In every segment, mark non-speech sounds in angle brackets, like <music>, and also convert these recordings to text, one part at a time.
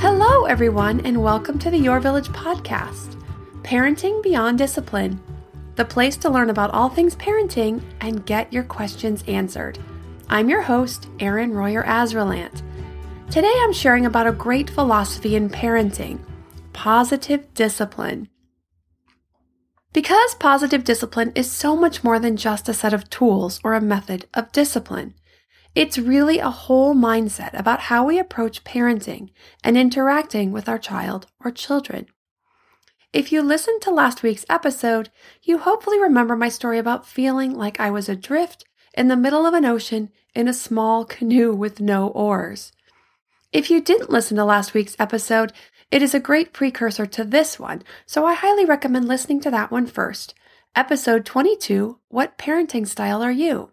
Hello, everyone, and welcome to the Your Village podcast Parenting Beyond Discipline, the place to learn about all things parenting and get your questions answered. I'm your host, Erin Royer Azralant. Today I'm sharing about a great philosophy in parenting positive discipline. Because positive discipline is so much more than just a set of tools or a method of discipline. It's really a whole mindset about how we approach parenting and interacting with our child or children. If you listened to last week's episode, you hopefully remember my story about feeling like I was adrift in the middle of an ocean in a small canoe with no oars. If you didn't listen to last week's episode, it is a great precursor to this one, so I highly recommend listening to that one first. Episode 22 What Parenting Style Are You?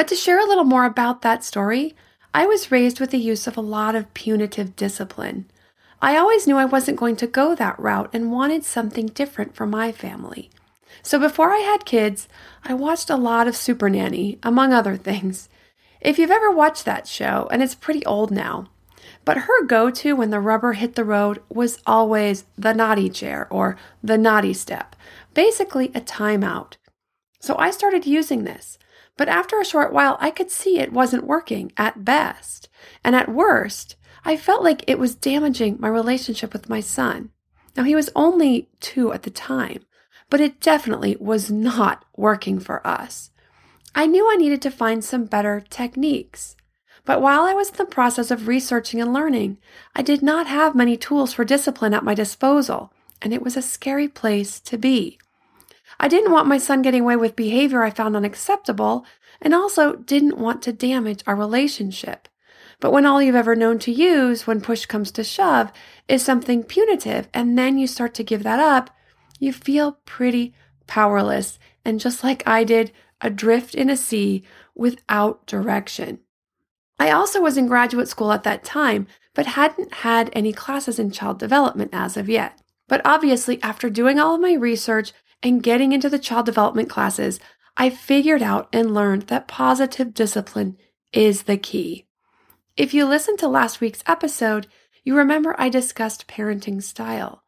But to share a little more about that story, I was raised with the use of a lot of punitive discipline. I always knew I wasn't going to go that route and wanted something different for my family. So before I had kids, I watched a lot of Super Nanny, among other things. If you've ever watched that show, and it's pretty old now, but her go to when the rubber hit the road was always the naughty chair or the naughty step, basically a timeout. So I started using this. But after a short while, I could see it wasn't working at best. And at worst, I felt like it was damaging my relationship with my son. Now, he was only two at the time, but it definitely was not working for us. I knew I needed to find some better techniques. But while I was in the process of researching and learning, I did not have many tools for discipline at my disposal, and it was a scary place to be. I didn't want my son getting away with behavior I found unacceptable, and also didn't want to damage our relationship. But when all you've ever known to use when push comes to shove is something punitive, and then you start to give that up, you feel pretty powerless and just like I did, adrift in a sea without direction. I also was in graduate school at that time, but hadn't had any classes in child development as of yet. But obviously, after doing all of my research and getting into the child development classes, I figured out and learned that positive discipline is the key. If you listened to last week's episode, you remember I discussed parenting style.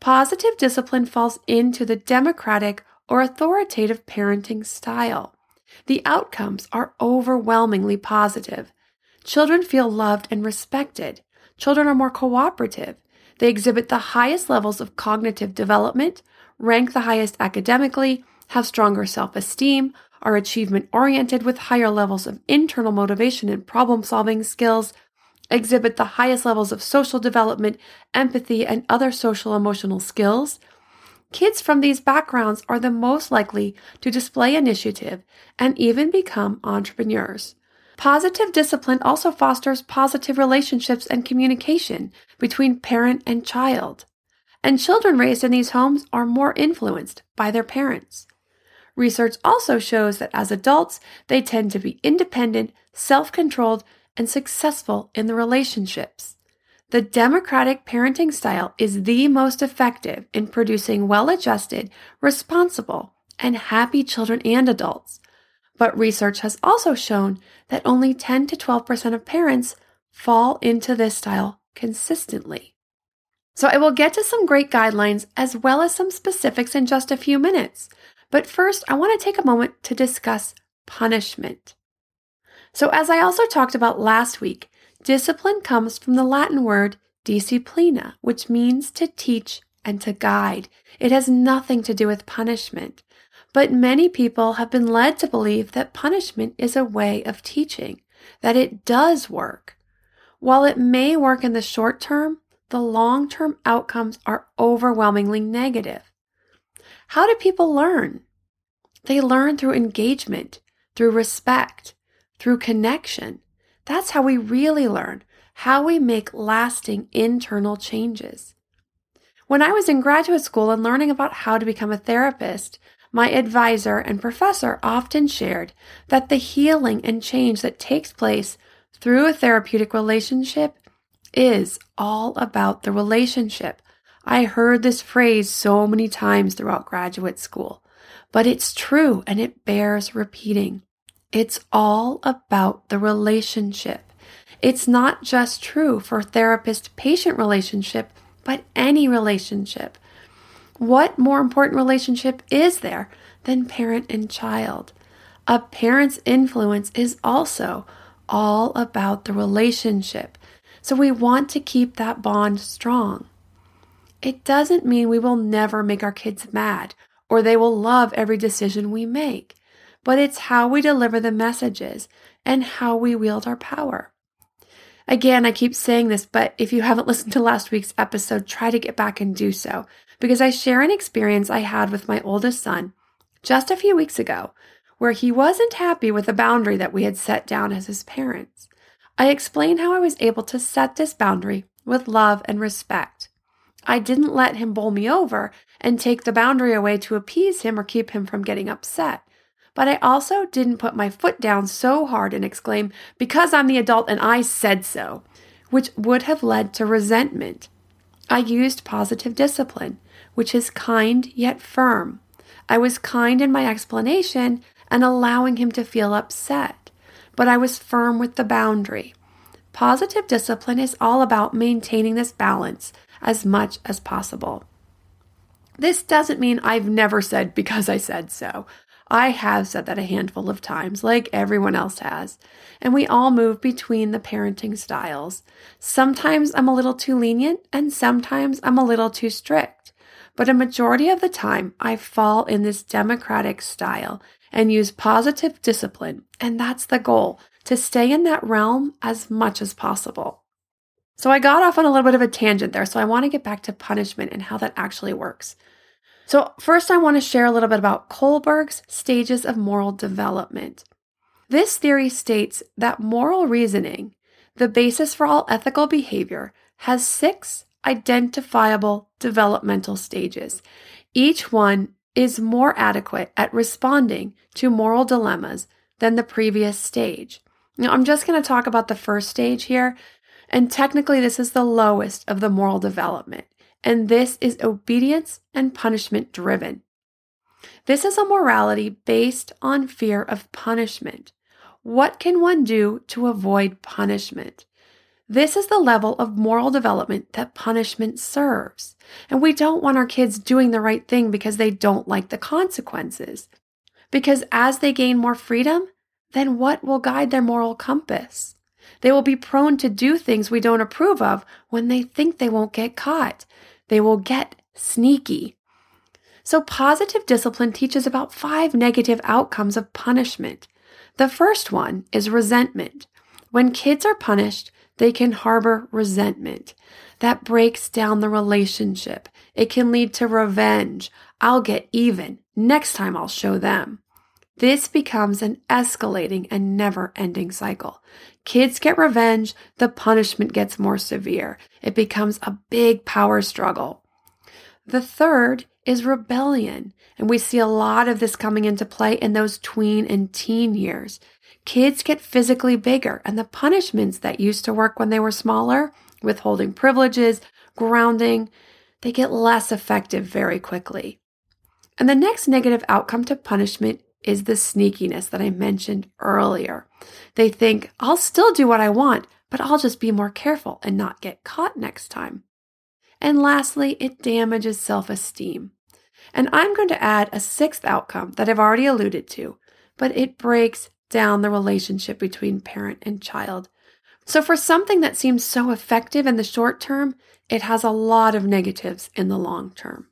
Positive discipline falls into the democratic or authoritative parenting style. The outcomes are overwhelmingly positive. Children feel loved and respected. Children are more cooperative. They exhibit the highest levels of cognitive development, rank the highest academically, have stronger self esteem, are achievement oriented with higher levels of internal motivation and problem solving skills, exhibit the highest levels of social development, empathy, and other social emotional skills. Kids from these backgrounds are the most likely to display initiative and even become entrepreneurs. Positive discipline also fosters positive relationships and communication between parent and child and children raised in these homes are more influenced by their parents. Research also shows that as adults, they tend to be independent, self controlled, and successful in the relationships. The democratic parenting style is the most effective in producing well adjusted, responsible, and happy children and adults. But research has also shown that only 10 to 12% of parents fall into this style consistently. So I will get to some great guidelines as well as some specifics in just a few minutes. But first, I want to take a moment to discuss punishment. So, as I also talked about last week, discipline comes from the Latin word disciplina, which means to teach and to guide. It has nothing to do with punishment. But many people have been led to believe that punishment is a way of teaching, that it does work. While it may work in the short term, the long term outcomes are overwhelmingly negative. How do people learn? They learn through engagement, through respect, through connection. That's how we really learn, how we make lasting internal changes. When I was in graduate school and learning about how to become a therapist, my advisor and professor often shared that the healing and change that takes place through a therapeutic relationship is all about the relationship. I heard this phrase so many times throughout graduate school, but it's true and it bears repeating. It's all about the relationship. It's not just true for therapist patient relationship, but any relationship. What more important relationship is there than parent and child? A parent's influence is also all about the relationship. So we want to keep that bond strong. It doesn't mean we will never make our kids mad or they will love every decision we make but it's how we deliver the messages and how we wield our power. Again, I keep saying this, but if you haven't <laughs> listened to last week's episode, try to get back and do so because I share an experience I had with my oldest son just a few weeks ago where he wasn't happy with the boundary that we had set down as his parents. I explained how I was able to set this boundary with love and respect. I didn't let him bowl me over and take the boundary away to appease him or keep him from getting upset. But I also didn't put my foot down so hard and exclaim, because I'm the adult and I said so, which would have led to resentment. I used positive discipline, which is kind yet firm. I was kind in my explanation and allowing him to feel upset, but I was firm with the boundary. Positive discipline is all about maintaining this balance as much as possible. This doesn't mean I've never said because I said so. I have said that a handful of times, like everyone else has, and we all move between the parenting styles. Sometimes I'm a little too lenient, and sometimes I'm a little too strict. But a majority of the time, I fall in this democratic style and use positive discipline, and that's the goal to stay in that realm as much as possible. So I got off on a little bit of a tangent there, so I want to get back to punishment and how that actually works. So, first, I want to share a little bit about Kohlberg's stages of moral development. This theory states that moral reasoning, the basis for all ethical behavior, has six identifiable developmental stages. Each one is more adequate at responding to moral dilemmas than the previous stage. Now, I'm just going to talk about the first stage here, and technically, this is the lowest of the moral development and this is obedience and punishment driven. This is a morality based on fear of punishment. What can one do to avoid punishment? This is the level of moral development that punishment serves. And we don't want our kids doing the right thing because they don't like the consequences. Because as they gain more freedom, then what will guide their moral compass? They will be prone to do things we don't approve of when they think they won't get caught they will get sneaky. So, positive discipline teaches about five negative outcomes of punishment. The first one is resentment. When kids are punished, they can harbor resentment. That breaks down the relationship. It can lead to revenge. I'll get even. Next time I'll show them. This becomes an escalating and never ending cycle. Kids get revenge, the punishment gets more severe. It becomes a big power struggle. The third is rebellion, and we see a lot of this coming into play in those tween and teen years. Kids get physically bigger, and the punishments that used to work when they were smaller, withholding privileges, grounding, they get less effective very quickly. And the next negative outcome to punishment is the sneakiness that I mentioned earlier. They think, I'll still do what I want, but I'll just be more careful and not get caught next time. And lastly, it damages self esteem. And I'm going to add a sixth outcome that I've already alluded to, but it breaks down the relationship between parent and child. So, for something that seems so effective in the short term, it has a lot of negatives in the long term.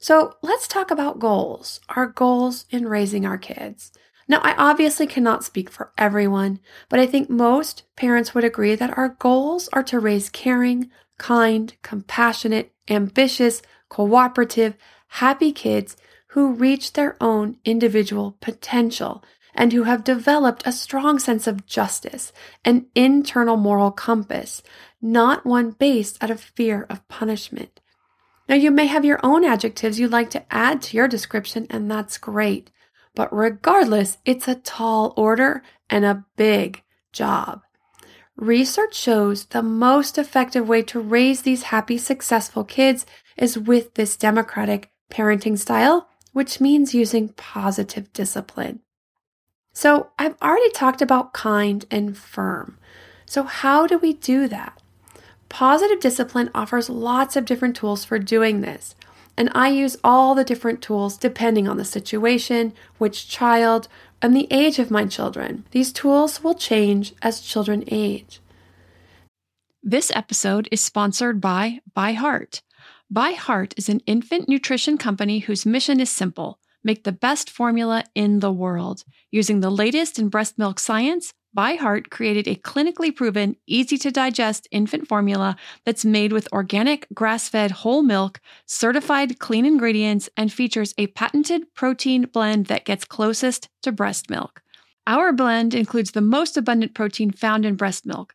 So, let's talk about goals, our goals in raising our kids. Now, I obviously cannot speak for everyone, but I think most parents would agree that our goals are to raise caring, kind, compassionate, ambitious, cooperative, happy kids who reach their own individual potential and who have developed a strong sense of justice, an internal moral compass, not one based out of fear of punishment. Now, you may have your own adjectives you'd like to add to your description, and that's great. But regardless, it's a tall order and a big job. Research shows the most effective way to raise these happy, successful kids is with this democratic parenting style, which means using positive discipline. So, I've already talked about kind and firm. So, how do we do that? Positive discipline offers lots of different tools for doing this. And I use all the different tools depending on the situation, which child, and the age of my children. These tools will change as children age. This episode is sponsored by ByHeart. By Heart is an infant nutrition company whose mission is simple make the best formula in the world. Using the latest in breast milk science, ByHeart created a clinically proven, easy to digest infant formula that's made with organic, grass fed whole milk, certified clean ingredients, and features a patented protein blend that gets closest to breast milk. Our blend includes the most abundant protein found in breast milk,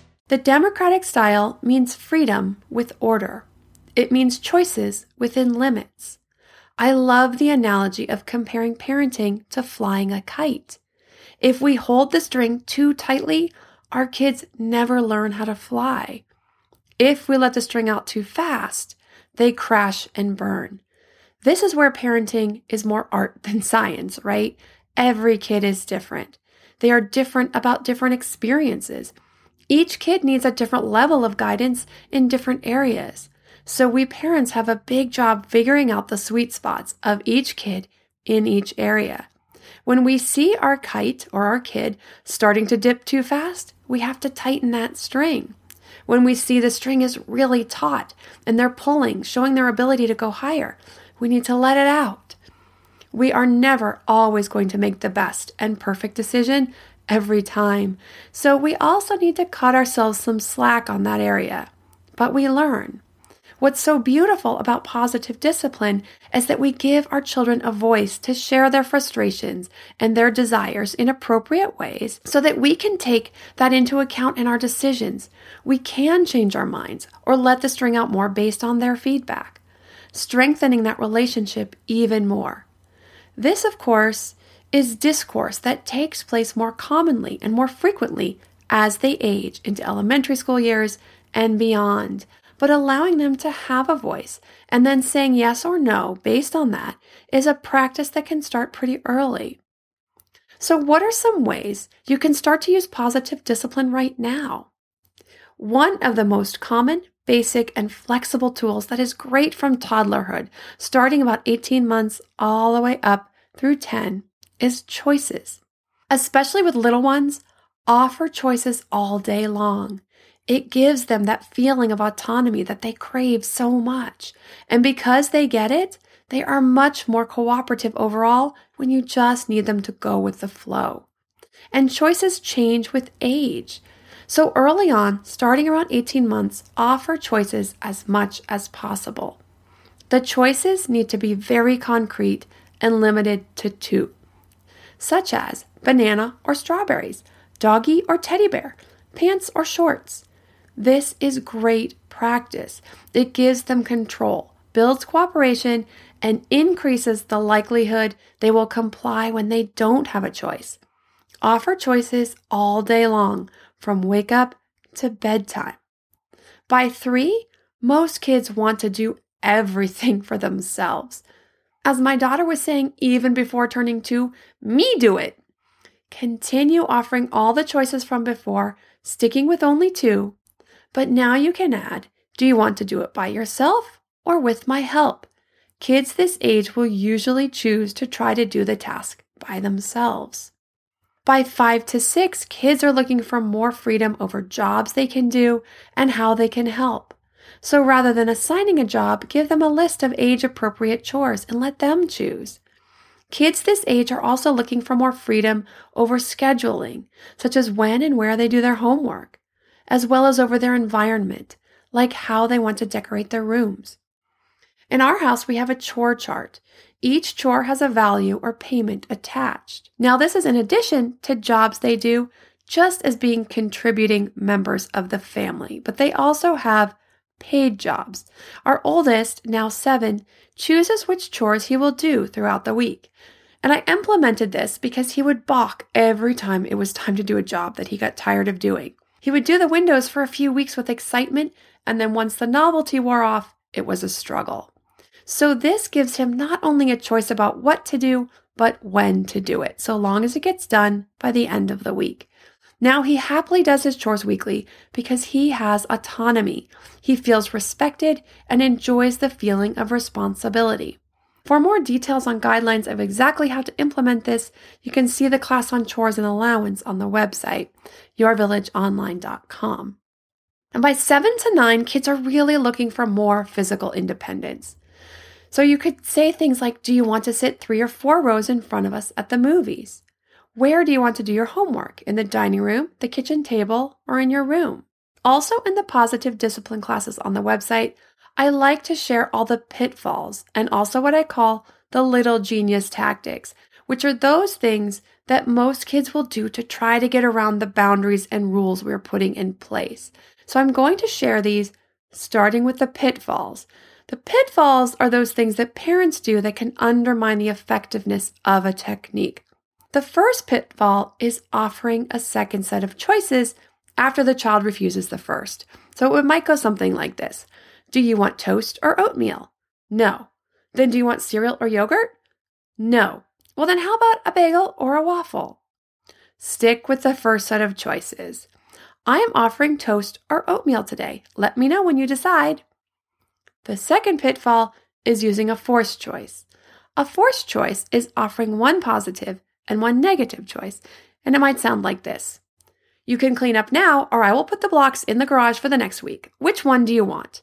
The democratic style means freedom with order. It means choices within limits. I love the analogy of comparing parenting to flying a kite. If we hold the string too tightly, our kids never learn how to fly. If we let the string out too fast, they crash and burn. This is where parenting is more art than <laughs> science, right? Every kid is different. They are different about different experiences. Each kid needs a different level of guidance in different areas. So we parents have a big job figuring out the sweet spots of each kid in each area. When we see our kite or our kid starting to dip too fast, we have to tighten that string. When we see the string is really taut and they're pulling, showing their ability to go higher, we need to let it out. We are never always going to make the best and perfect decision every time. So we also need to cut ourselves some slack on that area. But we learn. What's so beautiful about positive discipline is that we give our children a voice to share their frustrations and their desires in appropriate ways so that we can take that into account in our decisions. We can change our minds or let the string out more based on their feedback, strengthening that relationship even more. This, of course, is discourse that takes place more commonly and more frequently as they age into elementary school years and beyond. But allowing them to have a voice and then saying yes or no based on that is a practice that can start pretty early. So, what are some ways you can start to use positive discipline right now? One of the most common, basic, and flexible tools that is great from toddlerhood, starting about 18 months all the way up through 10, is choices. Especially with little ones, Offer choices all day long. It gives them that feeling of autonomy that they crave so much. And because they get it, they are much more cooperative overall when you just need them to go with the flow. And choices change with age. So early on, starting around 18 months, offer choices as much as possible. The choices need to be very concrete and limited to two, such as banana or strawberries, doggy or teddy bear, pants or shorts. This is great practice. It gives them control, builds cooperation, and increases the likelihood they will comply when they don't have a choice. Offer choices all day long, from wake up to bedtime. By three, most kids want to do everything <laughs> for themselves. As my daughter was saying even before turning two, me do it. Continue offering all the choices from before, sticking with only two, but now you can add do you want to do it by yourself or with my help? Kids this age will usually choose to try to do the task by themselves. By five to six, kids are looking for more freedom over jobs they can do and how they can help. So rather than assigning a job, give them a list of age appropriate chores and let them choose. Kids this age are also looking for more freedom over scheduling, such as when and where they do their homework as well as over their environment, like how they want to decorate their rooms. In our house, we have a chore chart. Each chore has a value or payment attached. Now, this is in addition to jobs they do, just as being contributing members of the family, but they also have paid jobs. Our oldest, now seven, chooses which chores he will do throughout the week. And I implemented this because he would balk every time it was time to do a job that he got tired of doing. He would do the windows for a few weeks with excitement, and then once the novelty wore off, it was a struggle. So, this gives him not only a choice about what to do, but when to do it, so long as it gets done by the end of the week. Now he happily does his chores weekly because he has autonomy. He feels respected and enjoys the feeling of responsibility. For more details on guidelines of exactly how to implement this, you can see the class on chores and allowance on the website, yourvillageonline.com. And by seven to nine, kids are really looking for more physical independence. So you could say things like, Do you want to sit three or four rows in front of us at the movies? Where do you want to do your homework? In the dining room, the kitchen table, or in your room? Also, in the positive discipline classes on the website, I like to share all the pitfalls and also what I call the little genius tactics, which are those things that most kids will do to try to get around the boundaries and rules we're putting in place. So I'm going to share these starting with the pitfalls. The pitfalls are those things that parents do that can undermine the effectiveness of a technique. The first pitfall is offering a second set of choices after the child refuses the first. So it might go something like this do you want toast or oatmeal? No. Then do you want cereal or yogurt? No. Well, then how about a bagel or a waffle? Stick with the first set of choices. I am offering toast or oatmeal today. Let me know when you decide. The second pitfall is using a forced choice. A forced choice is offering one positive and one negative choice, and it might sound like this You can clean up now, or I will put the blocks in the garage for the next week. Which one do you want?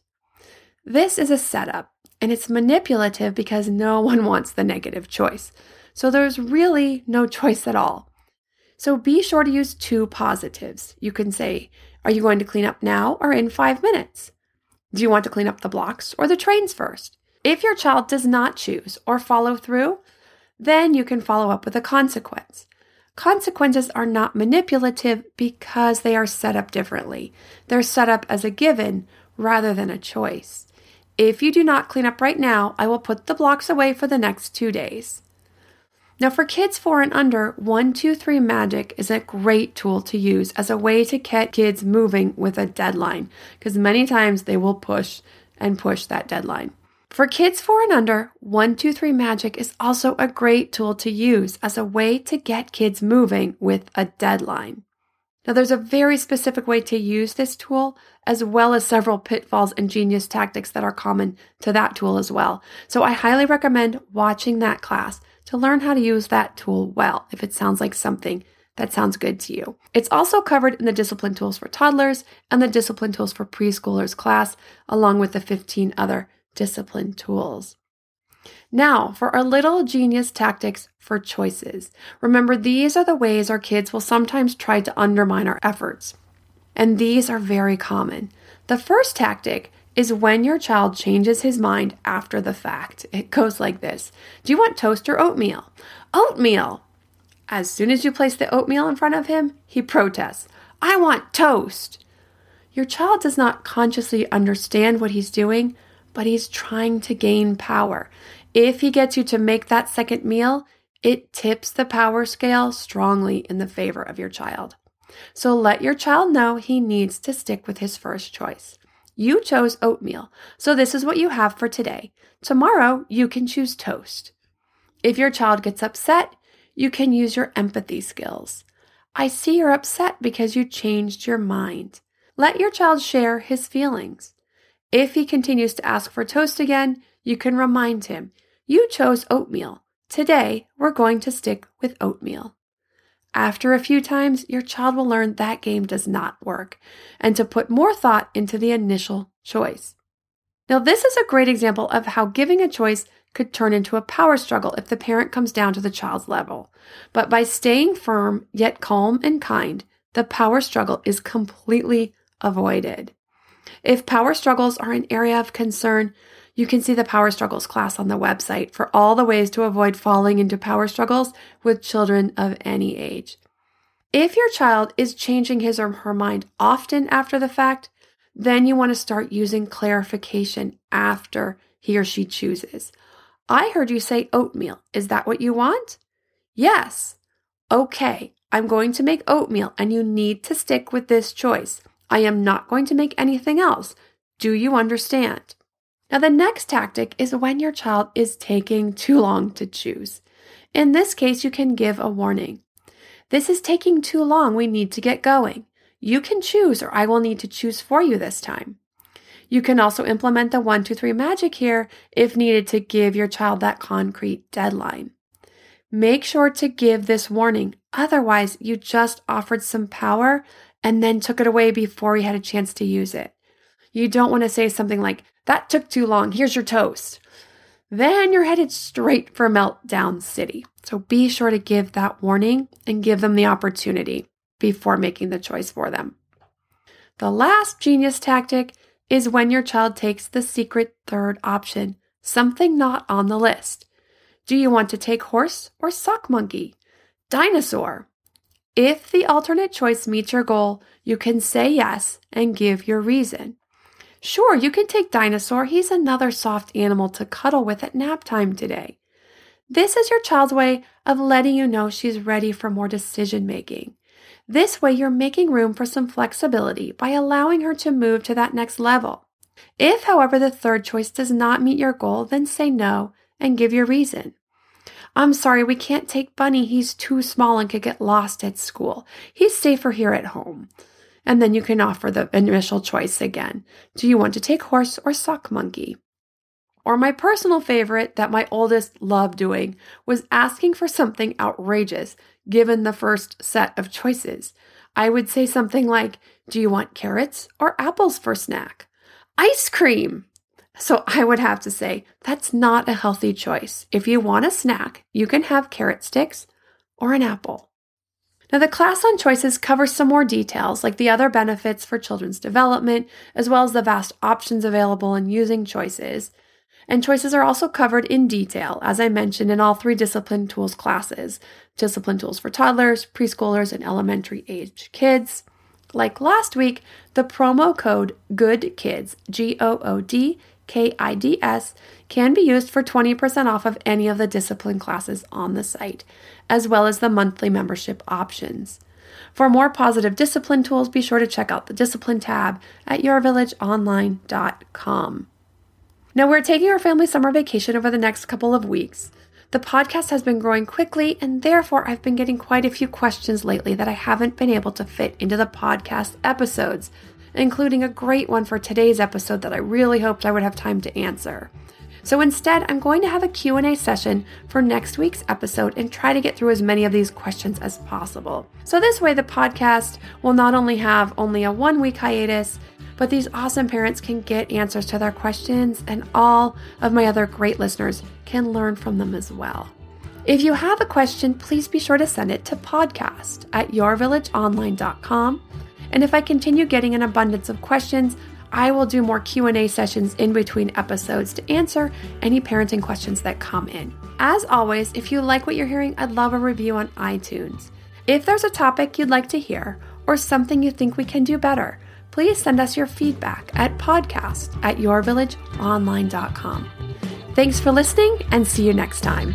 This is a setup, and it's manipulative because no <laughs> one wants the negative choice. So there's really no choice at all. So be sure to use two positives. You can say, Are you going to clean up now or in five minutes? Do you want to clean up the blocks or the trains first? If your child does not choose or follow through, then you can follow up with a consequence. Consequences are not manipulative because they are set up differently. They're set up as a given rather than a choice. If you do not clean up right now, I will put the blocks away for the next two days. Now, for kids four and under, 123 Magic is a great tool to use as a way to get kids moving with a deadline, because many times they will push and push that deadline. For kids four and under, 123 Magic is also a great tool to use as a way to get kids moving with a deadline. Now, there's a very specific way to use this tool, as well as several pitfalls and genius tactics that are common to that tool as well. So, I highly recommend watching that class to learn how to use that tool well if it sounds like something that sounds good to you. It's also covered in the Discipline Tools for Toddlers and the Discipline Tools for Preschoolers class, along with the 15 other discipline tools. Now, for our little genius tactics for choices. Remember, these are the ways our kids will sometimes try to undermine our efforts. And these are very common. The first tactic is when your child changes his mind after the fact. It goes like this Do you want toast or oatmeal? Oatmeal! As soon as you place the oatmeal in front of him, he protests, I want toast! Your child does not consciously understand what he's doing, but he's trying to gain power. If he gets you to make that second meal, it tips the power scale strongly in the favor of your child. So let your child know he needs to stick with his first choice. You chose oatmeal, so this is what you have for today. Tomorrow, you can choose toast. If your child gets upset, you can use your empathy skills. I see you're upset because you changed your mind. Let your child share his feelings. If he continues to ask for toast again, you can remind him, You chose oatmeal. Today, we're going to stick with oatmeal. After a few times, your child will learn that game does not work and to put more thought into the initial choice. Now, this is a great example of how giving a choice could turn into a power struggle if the parent comes down to the child's level. But by staying firm yet calm and kind, the power struggle is completely avoided. If power struggles are an area of concern, you can see the Power Struggles class on the website for all the ways to avoid falling into power struggles with children of any age. If your child is changing his or her mind often after the fact, then you want to start using clarification after he or she chooses. I heard you say oatmeal. Is that what you want? Yes. Okay, I'm going to make oatmeal and you need to stick with this choice. I am not going to make anything else. Do you understand? Now, the next tactic is when your child is taking too long to choose. In this case, you can give a warning. This is taking too long. We need to get going. You can choose, or I will need to choose for you this time. You can also implement the one, two, three magic here if needed to give your child that concrete deadline. Make sure to give this warning. Otherwise, you just offered some power and then took it away before you had a chance to use it. You don't want to say something like, that took too long. Here's your toast. Then you're headed straight for Meltdown City. So be sure to give that warning and give them the opportunity before making the choice for them. The last genius tactic is when your child takes the secret third option, something not on the list. Do you want to take horse or sock monkey? Dinosaur. If the alternate choice meets your goal, you can say yes and give your reason. Sure, you can take Dinosaur. He's another soft animal to cuddle with at nap time today. This is your child's way of letting you know she's ready for more decision making. This way, you're making room for some flexibility by allowing her to move to that next level. If, however, the third choice does not meet your goal, then say no and give your reason. I'm sorry, we can't take Bunny. He's too small and could get lost at school. He's safer here at home and then you can offer the initial choice again. Do you want to take horse or sock monkey? Or my personal favorite that my oldest loved doing was asking for something outrageous given the first set of choices. I would say something like, Do you want carrots or apples for snack? Ice cream! So I would have to say, that's not a healthy choice. If you want a snack, you can have carrot sticks or an apple. Now, the class on choices covers some more details, like the other benefits for children's development, as well as the vast options available in using choices. And choices are also covered in detail, as I mentioned, in all three discipline tools classes discipline tools for toddlers, preschoolers, and elementary age kids. Like last week, the promo code GOODKIDS, G O O D K I D S, can be used for 20% off of any of the discipline classes on the site as well as the monthly membership options. For more positive discipline tools, be sure to check out the discipline tab at yourvillageonline.com. Now, we're taking our family summer vacation over the next couple of weeks. The podcast has been growing quickly, and therefore, I've been getting quite a few questions lately that I haven't been able to fit into the podcast episodes, including a great one for today's episode that I really hoped I would have time to answer. So instead, I'm going to have a Q&A session for next week's episode and try to get through as many of these questions as possible. So this way the podcast will not only have only a 1 week hiatus, but these awesome parents can get answers to their questions and all of my other great listeners can learn from them as well. If you have a question, please be sure to send it to podcast at yourvillageonline.com. And if I continue getting an abundance of questions, I will do more Q&A sessions in between episodes to answer any parenting questions that come in. As always, if you like what you're hearing, I'd love a review on iTunes. If there's a topic you'd like to hear or something you think we can do better, please send us your feedback at podcast at yourvillageonline.com. Thanks for listening and see you next time.